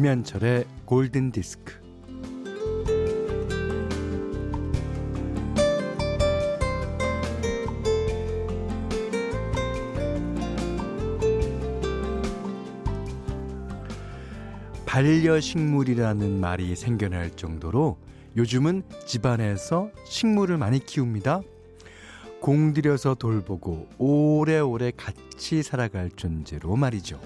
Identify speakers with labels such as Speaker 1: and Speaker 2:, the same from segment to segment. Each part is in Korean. Speaker 1: 김현철의 골든 디스크. 반려식물이라는 말이 생겨날 정도로 요즘은 집안에서 식물을 많이 키웁니다. 공들여서 돌보고 오래오래 같이 살아갈 존재로 말이죠.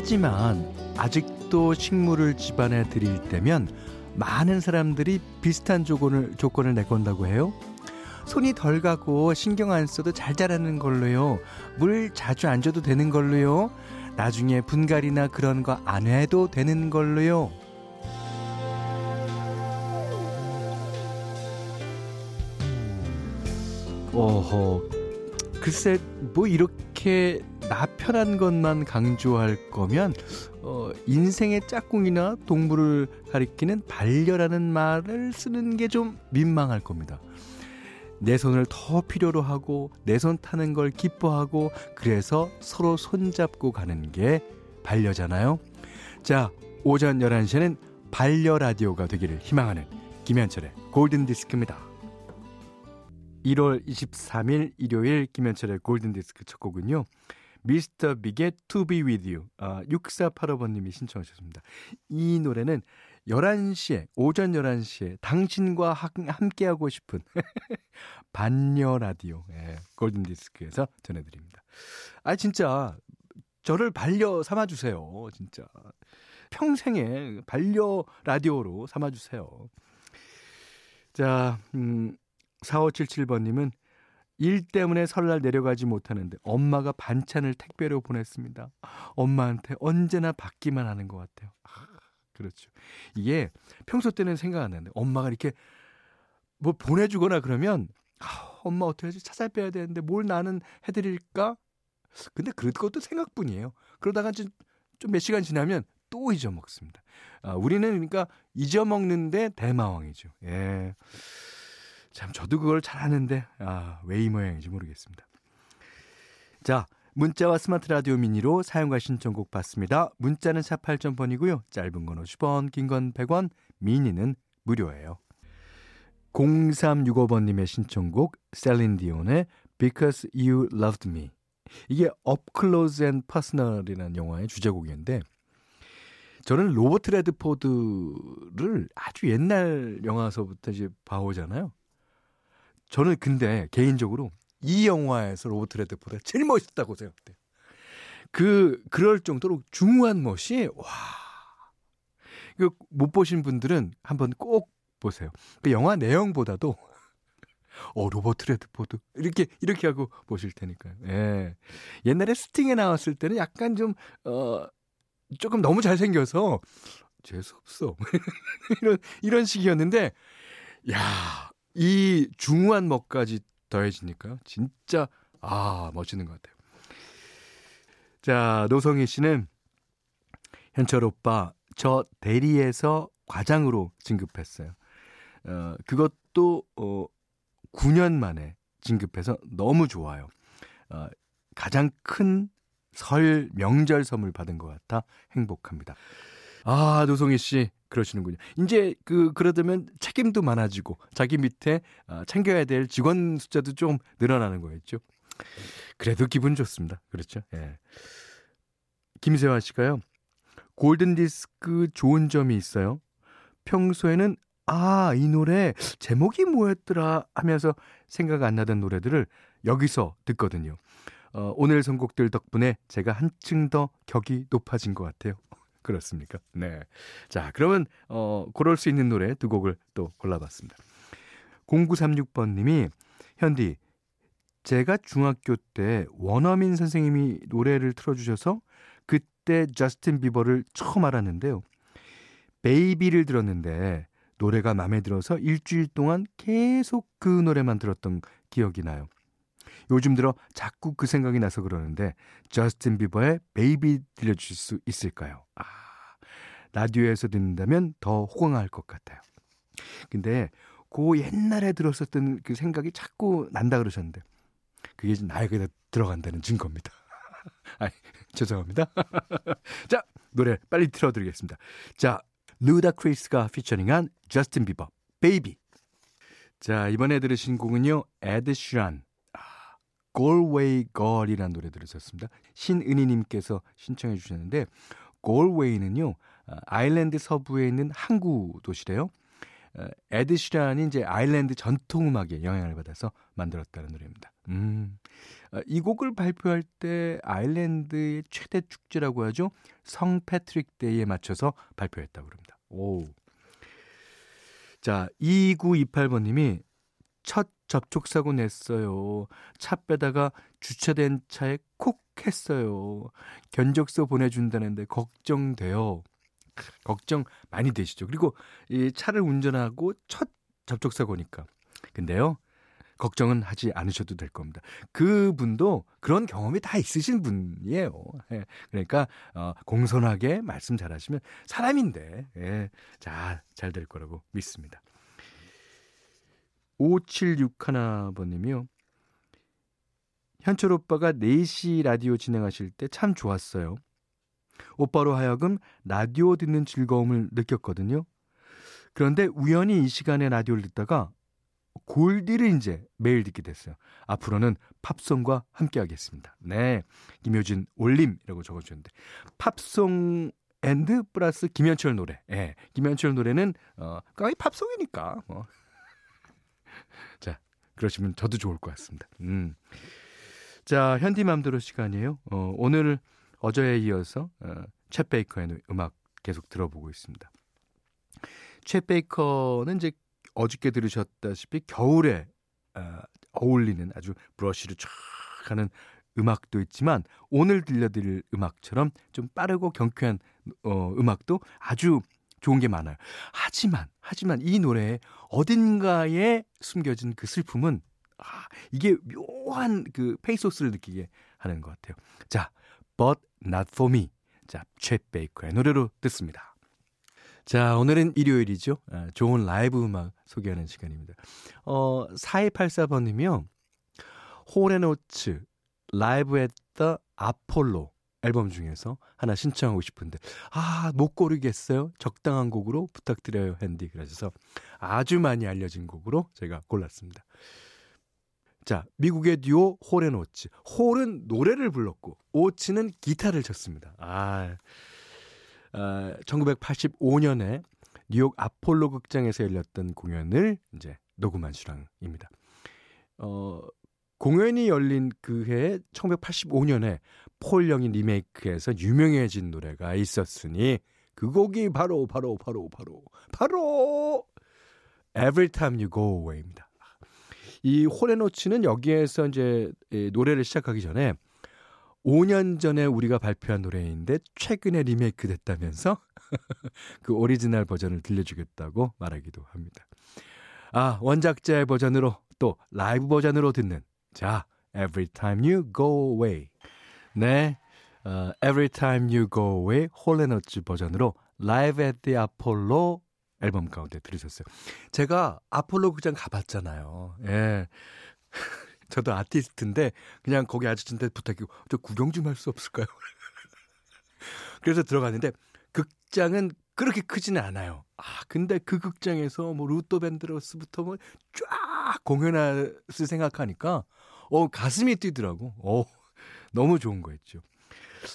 Speaker 1: 하지만 아직도 식물을 집안에 들일 때면 많은 사람들이 비슷한 조건을 조건을 내건다고 해요. 손이 덜 가고 신경 안 써도 잘 자라는 걸로요. 물 자주 안 줘도 되는 걸로요. 나중에 분갈이나 그런 거 안 해도 되는 걸로요. 어허. 글쎄 뭐 이렇게 나 편한 것만 강조할 거면 어, 인생의 짝꿍이나 동물을 가리키는 반려라는 말을 쓰는 게 좀 민망할 겁니다. 내 손을 더 필요로 하고 내 손 타는 걸 기뻐하고 그래서 서로 손잡고 가는 게 반려잖아요. 자, 오전 11시에는 반려 라디오가 되기를 희망하는 김현철의 골든 디스크입니다. 1월 23일 일요일 김현철의 골든 디스크 첫 곡은요. 미스터 비의 투비 위 e With You 6485번님이 아, 신청하셨습니다. 이 노래는 11시에 오전 11시에 당신과 함께하고 싶은 반려 라디오 예, 골든 디스크에서 전해드립니다. 아 진짜 저를 반려 삼아주세요. 진짜 평생에 반려 라디오로 삼아주세요. 자, 음, 4577번님은 일 때문에 설날 내려가지 못하는데 엄마가 반찬을 택배로 보냈습니다. 엄마한테 언제나 받기만 하는 것 같아요. 아, 그렇죠. 이게 평소 때는 생각 안 하는데 엄마가 이렇게 뭐 보내주거나 그러면 아, 엄마 어떻게 하지? 찾아빼야 되는데 뭘 나는 해드릴까? 근데 그것도 생각뿐이에요. 그러다가 좀 몇 시간 지나면 또 잊어먹습니다. 아, 우리는 그러니까 잊어먹는데 대마왕이죠. 예. 참 저도 그걸 잘 아는데 아, 왜이 모양인지 모르겠습니다. 자, 문자와 스마트 라디오 미니로 사용과 신청곡 받습니다. 문자는 샵 8000번이고요. 짧은 건 50원, 긴건 100원, 미니는 무료예요. 0365번님의 신청곡 셀린디온의 Because You Loved Me 이게 Up Close and Personal이라는 영화의 주제곡인데 저는 로버트 레드포드를 아주 옛날 영화서부터 이제 봐오잖아요. 저는 근데 개인적으로 이 영화에서 로버트 레드보다 제일 멋있다고 생각돼요. 그 그럴 정도로 중후한 멋이 와. 그못 보신 분들은 한번 꼭 보세요. 그 영화 내용보다도 어 로버트 레드포드 이렇게 이렇게 하고 보실 테니까요. 예. 옛날에 스팅에 나왔을 때는 약간 좀 어 조금 너무 잘생겨서 재수없어. 이런, 이런 식이었는데, 야이 중후한 멋까지 더해지니까 진짜 아멋있는것 같아요. 자 노성희 씨는 현철 오빠 저 대리에서 과장으로 진급했어요. 어, 그것도 어, 9년 만에 진급해서 너무 좋아요. 어, 가장 큰 설 명절 선물 받은 것 같아 행복합니다. 아 노성희 씨 그러시는군요. 이제 그 그러다면 책임도 많아지고 자기 밑에 어, 챙겨야 될 직원 숫자도 좀 늘어나는 거겠죠 그래도 기분 좋습니다. 그렇죠. 예. 김세화 씨가요. 골든 디스크 좋은 점이 있어요. 평소에는 아, 이 노래 제목이 뭐였더라 하면서 생각 안 나던 노래들을 여기서 듣거든요. 어, 오늘 선곡들 덕분에 제가 한층 더 격이 높아진 것 같아요. 그렇습니까? 네. 자, 그러면 어 그럴 수 있는 노래 두 곡을 또 골라봤습니다. 0936번 님이 현디 제가 중학교 때 원어민 선생님이 노래를 틀어 주셔서 그때 저스틴 비버를 처음 알았는데요. 베이비를 들었는데 노래가 마음에 들어서 일주일 동안 계속 그 노래만 들었던 기억이 나요. 요즘 들어 자꾸 그 생각이 나서 그러는데 저스틴 비버의 베이비 들려주실 수 있을까요? 아, 라디오에서 듣는다면 더 호강할 것 같아요. 근데 그 옛날에 들었었던 그 생각이 자꾸 난다 그러셨는데 그게 이제 나에게 들어간다는 증거입니다. 아, 죄송합니다. 자, 노래 빨리 틀어드리겠습니다. 자, 루다 크리스가 피처링한 저스틴 비버, 베이비. 자, 이번에 들으신 곡은요, 에드 슈란, Galway Girl이라는 노래 들으셨습니다. 신은희님께서 신청해 주셨는데 Galway는요 어, 아일랜드 서부에 있는 항구 도시래요. 어, 에드시라는 이제 아일랜드 전통 음악에 영향을 받아서 만들었다는 노래입니다. 음, 어, 이 곡을 발표할 때 아일랜드의 최대 축제라고 하죠. 성 패트릭 데이에 맞춰서 발표했다고 합니다. 오. 자, 2928번님이 첫 접촉사고 냈어요. 차 빼다가 주차된 차에 콕 했어요. 견적서 보내준다는데 걱정돼요. 걱정 많이 되시죠. 그리고 이 차를 운전하고 첫 접촉사고니까. 근데요. 걱정은 하지 않으셔도 될 겁니다. 그분도 그런 경험이 다 있으신 분이에요. 예. 그러니까 어 공손하게 말씀 잘하시면 사람인데 예. 자잘 될 거라고 믿습니다. 5761번님이요. 현철 오빠가 4시 라디오 진행하실 때 참 좋았어요. 오빠로 하여금 라디오 듣는 즐거움을 느꼈거든요. 그런데 우연히 이 시간에 라디오를 듣다가 골디를 이제 매일 듣게 됐어요. 앞으로는 팝송과 함께 하겠습니다. 네. 김효진 올림이라고 적어주는데. 팝송 앤드 플러스 김현철 노래. 예. 네. 김현철 노래는, 어, 거의 팝송이니까. 뭐. 어. 자, 그러시면 저도 좋을 것 같습니다. 음. 자, 현디맘대로 시간이에요. 어, 오늘 어제에 이어서 어, 챗 베이커의 음악 계속 들어보고 있습니다. 챗 베이커는 이제 어저께 들으셨다시피 겨울에 어, 어울리는 아주 브러쉬를 촥 하는 음악도 있지만 오늘 들려드릴 음악처럼 좀 빠르고 경쾌한 어, 음악도 아주 좋은 게 많아요. 하지만, 하지만 이 노래에 어딘가에 숨겨진 그 슬픔은, 아, 이게 묘한 그 페이소스를 느끼게 하는 것 같아요. 자, But Not For Me. 자, 최 베이커의 노래로 듣습니다. 자, 오늘은 일요일이죠. 아, 좋은 라이브 음악 소개하는 시간입니다. 어, 4284번님이요. 호레노츠, 라이브 했더 아폴로. 앨범 중에서 하나 신청하고 싶은데 아 못 고르겠어요 적당한 곡으로 부탁드려요 핸디 그래서 아주 많이 알려진 곡으로 제가 골랐습니다 자 미국의 듀오 홀앤 오츠 홀은 노래를 불렀고 오츠는 기타를 쳤습니다 아, 아 1985년에 뉴욕 아폴로 극장에서 열렸던 공연을 이제 녹음한 수랑입니다 어 공연이 열린 그 해 1985년에 폴 영이 리메이크해서 유명해진 노래가 있었으니 그 곡이 바로 바로 바로 바로 바로 Every Time You Go Away입니다. 이홀레노치는 여기에서 이제 노래를 시작하기 전에 5년 전에 우리가 발표한 노래인데 최근에 리메이크 됐다면서 그 오리지널 버전을 들려주겠다고 말하기도 합니다. 아, 원작자의 버전으로 또 라이브 버전으로 듣는 자, Every Time You Go Away. 네. 어, Every Time You Go의 홀레너츠 버전으로 Live at the Apollo 앨범 가운데 들으셨어요. 제가 아폴로 극장 가봤잖아요. 예. 저도 아티스트인데 그냥 거기 아저씨한테 부탁해고저 구경 좀 할 수 없을까요? 그래서 들어갔는데 극장은 그렇게 크지는 않아요. 아, 근데 그 극장에서 뭐 루토 밴드로스부터 뭐 쫙 공연할 생각하니까 어 가슴이 뛰더라고. 어. 너무 좋은 거였죠.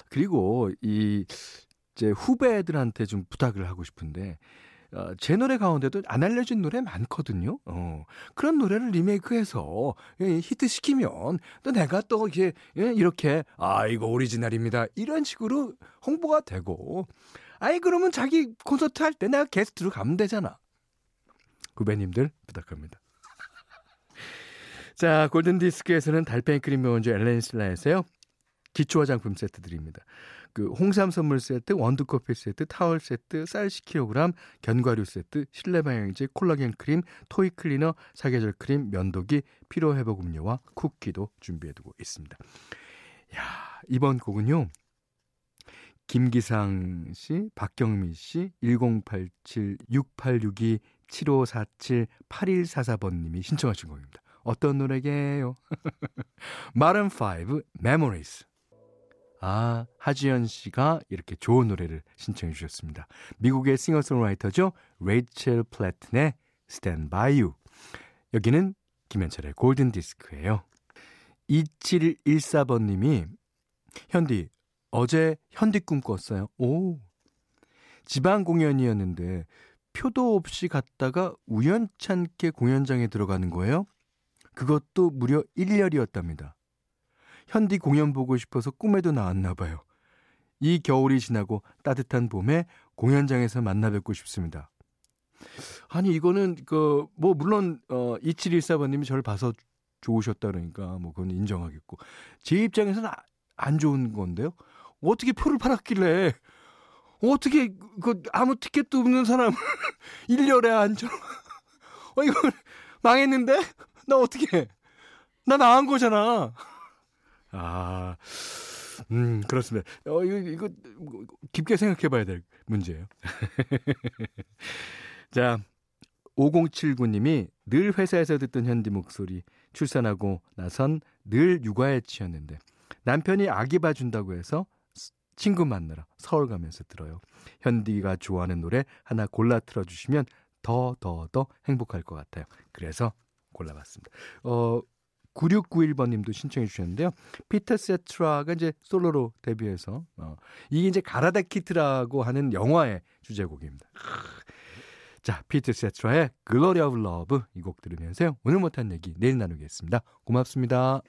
Speaker 1: 그리고 이제 후배들한테 좀 부탁을 하고 싶은데 어, 제 노래 가운데도 안 알려진 노래 많거든요. 어, 그런 노래를 리메이크해서 예, 히트시키면 또 내가 또 이제 예, 이렇게 아 이거 오리지널입니다 이런 식으로 홍보가 되고 아이 그러면 자기 콘서트 할 때 내가 게스트로 가면 되잖아. 후배님들 부탁합니다. 자 골든 디스크에서는 달팽이 크림 원조 엘렌슬라에서요 기초화장품 세트 드립니다. 그 홍삼 선물 세트, 원두 커피 세트, 타월 세트, 쌀 10kg, 견과류 세트, 실내 방향제, 콜라겐 크림, 토이 클리너, 사계절 크림, 면도기, 피로 회복 음료와 쿠키도 준비해 두고 있습니다. 야, 이번 곡은요. 김기상 씨, 박경미 씨, 1087 6862 7547 8144번 님이 신청하신 곡입니다. 어떤 노래게요? 마른 5 Memories. 아, 하지연 씨가 이렇게 좋은 노래를 신청해 주셨습니다. 미국의 싱어송라이터죠. 레이첼 플래튼의 Stand By You. 여기는 김현철의 골든 디스크예요. 2714번 님이 현디 어제 현디 꿈 꿨어요. 오. 지방 공연이었는데 표도 없이 갔다가 우연찮게 공연장에 들어가는 거예요. 그것도 무려 1열이었답니다. 현디 공연 보고 싶어서 꿈에도 나왔나 봐요. 이 겨울이 지나고 따뜻한 봄에 공연장에서 만나 뵙고 싶습니다. 아니 이거는 그 뭐 물론 어 2714번님이 저를 봐서 좋으셨다 그러니까 뭐 그건 인정하겠고 제 입장에서는 아, 안 좋은 건데요. 어떻게 표를 팔았길래 어떻게 그 아무 티켓도 없는 사람일렬에 앉혀 어 이거 망했는데 나 어떻게 나 나간 거잖아. 아, 음, 그렇습니다. 어, 이거, 이거 깊게 생각해 봐야 될 문제예요. 자, 5079님이 늘 회사에서 듣던 현디 목소리 출산하고 나선 늘 육아에 치였는데 남편이 아기 봐준다고 해서 친구 만나러 서울 가면서 들어요. 현디가 좋아하는 노래 하나 골라 틀어주시면 더, 더, 더 행복할 것 같아요. 그래서 골라봤습니다. 어, 9691번님도 신청해 주셨는데요. 피터 세트라가 이제 솔로로 데뷔해서 어, 이게 이제 가라데 키트라고 하는 영화의 주제곡입니다. 자, 피터 세트라의 Glory of Love 이 곡 들으면서요. 오늘 못한 얘기 내일 나누겠습니다. 고맙습니다.